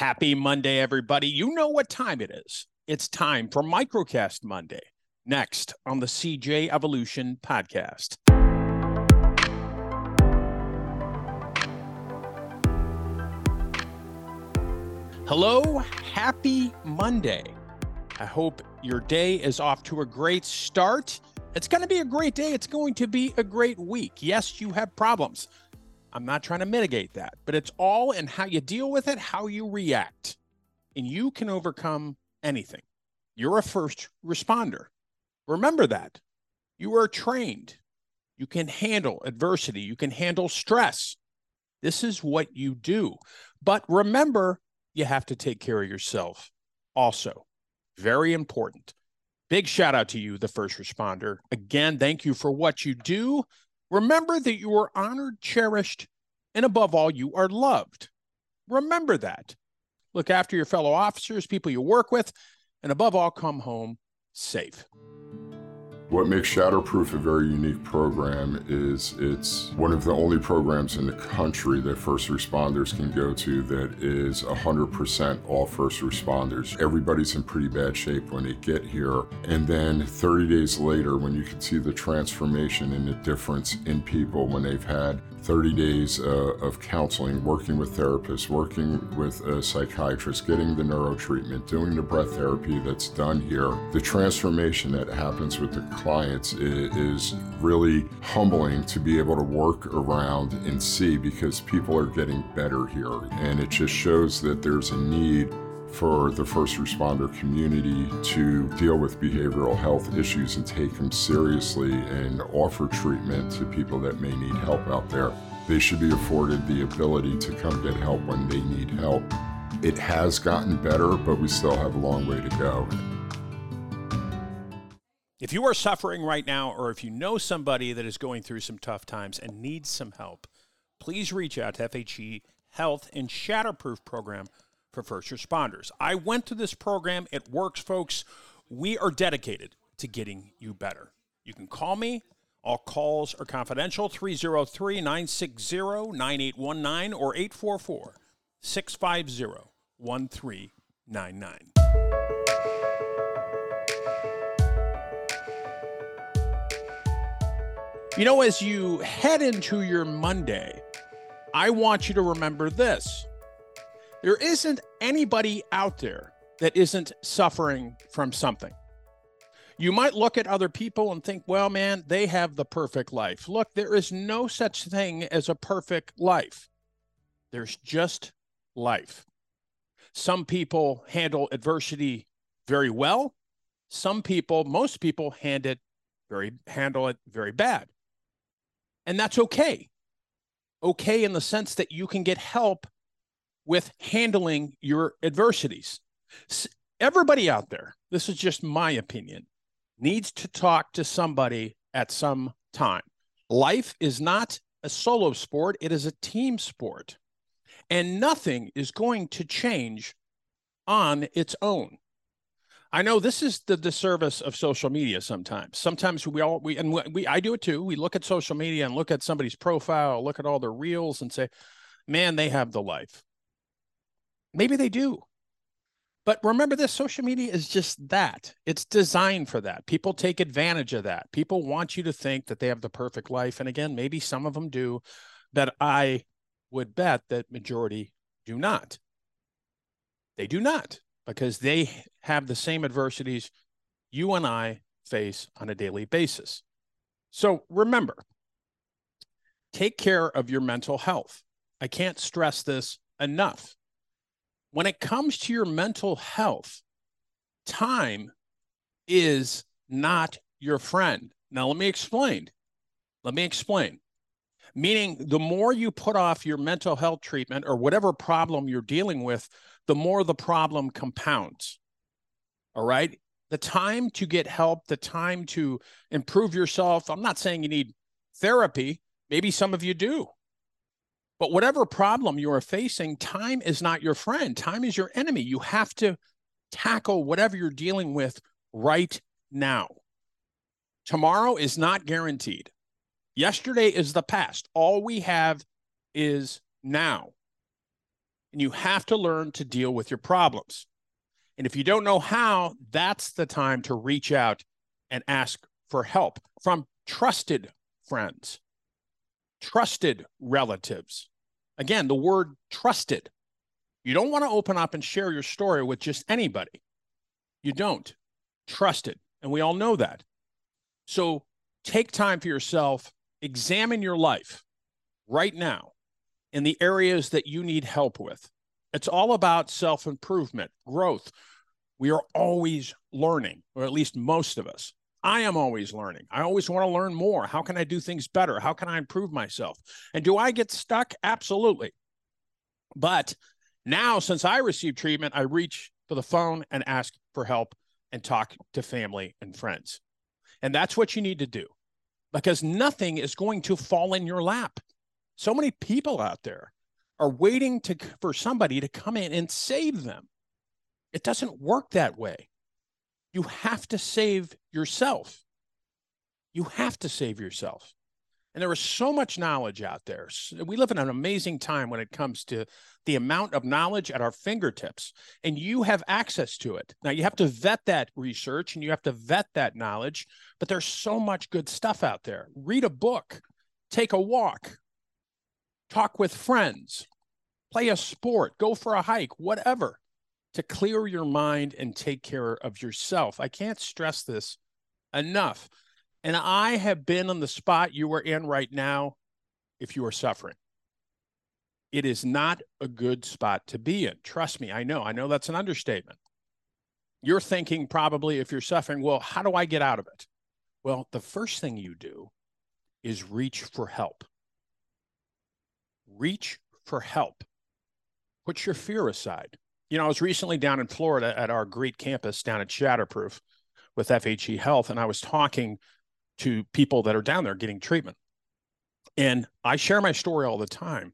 Happy Monday, everybody. You know what time it is. It's time for Microcast Monday, next on the CJ Evolution podcast. Hello, happy Monday. I hope your day is off to a great start. It's going to be a great day. It's going to be a great week. Yes, you have problems. I'm not trying to mitigate that, but it's all in how you deal with it, how you react. And you can overcome anything. You're a first responder. Remember that. You are trained. You can handle adversity, you can handle stress. This is what you do. But remember, you have to take care of yourself also. Very important. Big shout out to you, the first responder. Again, thank you for what you do. Remember that you are honored, cherished, and above all, you are loved. Remember that. Look after your fellow officers, people you work with, and above all, come home safe. What makes Shatterproof a very unique program is it's one of the only programs in the country that first responders can go to that is 100% all first responders. Everybody's in pretty bad shape when they get here. And then 30 days later, when you can see the transformation and the difference in people when they've had 30 days uh, of counseling, working with therapists, working with a psychiatrist, getting the neuro treatment, doing the breath therapy that's done here. The transformation that happens with the clients is, really humbling to be able to work around and see because people are getting better here. And it just shows that there's a need for the first responder community to deal with behavioral health issues and take them seriously and offer treatment to people that may need help out there. They should be afforded the ability to come get help when they need help. It has gotten better, but we still have a long way to go. If you are suffering right now, or if you know somebody that is going through some tough times and needs some help, please reach out to FHE Health and Shatterproof Program for first responders. I went to this program. It works, folks. We are dedicated to getting you better. You can call me. All calls are confidential 303 960 9819 or 844 650 1399. You know, as you head into your Monday, I want you to remember this there isn't anybody out there that isn't suffering from something. You might look at other people and think, well, man, they have the perfect life. Look, there is no such thing as a perfect life, there's just life. Some people handle adversity very well. Some people, most people, hand it very handle it very bad. And that's okay. Okay in the sense that you can get help with handling your adversities. Everybody out there, this is just my opinion, needs to talk to somebody at some time. Life is not a solo sport, it is a team sport. And nothing is going to change on its own. I know this is the disservice of social media sometimes. Sometimes we all we and we I do it too. We look at social media and look at somebody's profile, look at all their reels and say, "Man, they have the life." Maybe they do. But remember this social media is just that. It's designed for that. People take advantage of that. People want you to think that they have the perfect life. And again, maybe some of them do, but I would bet that majority do not. They do not because they have the same adversities you and I face on a daily basis. So remember, take care of your mental health. I can't stress this enough when it comes to your mental health, time is not your friend. Now, let me explain. Let me explain. Meaning, the more you put off your mental health treatment or whatever problem you're dealing with, the more the problem compounds. All right. The time to get help, the time to improve yourself. I'm not saying you need therapy. Maybe some of you do. But whatever problem you are facing, time is not your friend. Time is your enemy. You have to tackle whatever you're dealing with right now. Tomorrow is not guaranteed. Yesterday is the past. All we have is now. And you have to learn to deal with your problems. And if you don't know how, that's the time to reach out and ask for help from trusted friends, trusted relatives. Again, the word trusted. You don't want to open up and share your story with just anybody. You don't. Trusted. And we all know that. So take time for yourself, examine your life right now in the areas that you need help with. It's all about self improvement, growth. We are always learning, or at least most of us. I am always learning. I always want to learn more. How can I do things better? How can I improve myself? And do I get stuck? Absolutely. But now, since I received treatment, I reach for the phone and ask for help and talk to family and friends. And that's what you need to do because nothing is going to fall in your lap. So many people out there are waiting to for somebody to come in and save them. It doesn't work that way. You have to save yourself. You have to save yourself. And there is so much knowledge out there. We live in an amazing time when it comes to the amount of knowledge at our fingertips, and you have access to it. Now, you have to vet that research and you have to vet that knowledge, but there's so much good stuff out there. Read a book, take a walk, talk with friends, play a sport, go for a hike, whatever, to clear your mind and take care of yourself. I can't stress this enough. And I have been on the spot you are in right now if you are suffering. It is not a good spot to be in. Trust me, I know. I know that's an understatement. You're thinking probably if you're suffering, well, how do I get out of it? Well, the first thing you do is reach for help reach for help. Put your fear aside. You know, I was recently down in Florida at our great campus down at Shatterproof with FHE Health, and I was talking to people that are down there getting treatment. And I share my story all the time.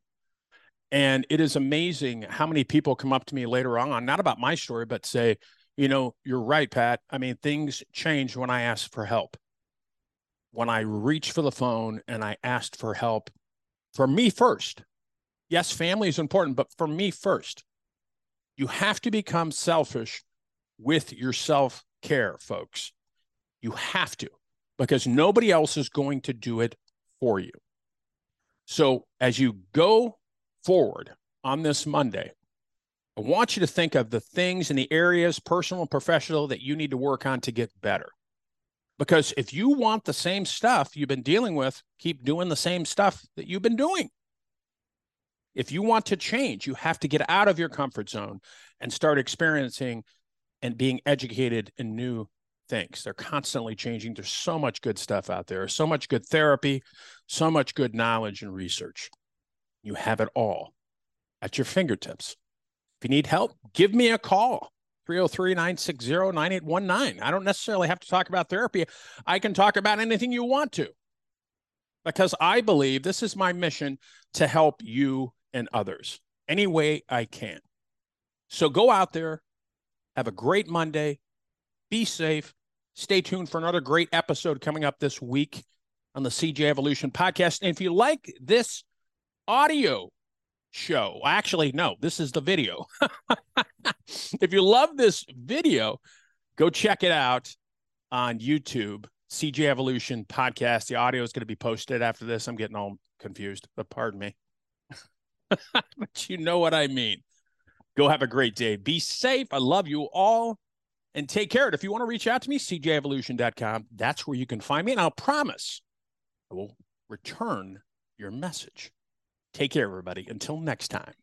And it is amazing how many people come up to me later on, not about my story, but say, you know, you're right, Pat. I mean, things changed when I asked for help. When I reached for the phone and I asked for help for me first. Yes, family is important, but for me first. You have to become selfish with your self care, folks. You have to, because nobody else is going to do it for you. So as you go forward on this Monday, I want you to think of the things in the areas, personal and professional, that you need to work on to get better. Because if you want the same stuff you've been dealing with, keep doing the same stuff that you've been doing. If you want to change, you have to get out of your comfort zone and start experiencing and being educated in new things. They're constantly changing. There's so much good stuff out there, so much good therapy, so much good knowledge and research. You have it all at your fingertips. If you need help, give me a call. 303 960 9819. I don't necessarily have to talk about therapy. I can talk about anything you want to because I believe this is my mission to help you and others any way I can. So go out there, have a great Monday, be safe, stay tuned for another great episode coming up this week on the CJ Evolution podcast. And if you like this audio show. Actually, no, this is the video. if you love this video, go check it out on YouTube, CJ Evolution podcast. The audio is going to be posted after this. I'm getting all confused, but pardon me. but you know what I mean. Go have a great day. Be safe. I love you all and take care. And if you want to reach out to me, cjevolution.com, that's where you can find me. And I'll promise I will return your message. Take care, everybody. Until next time.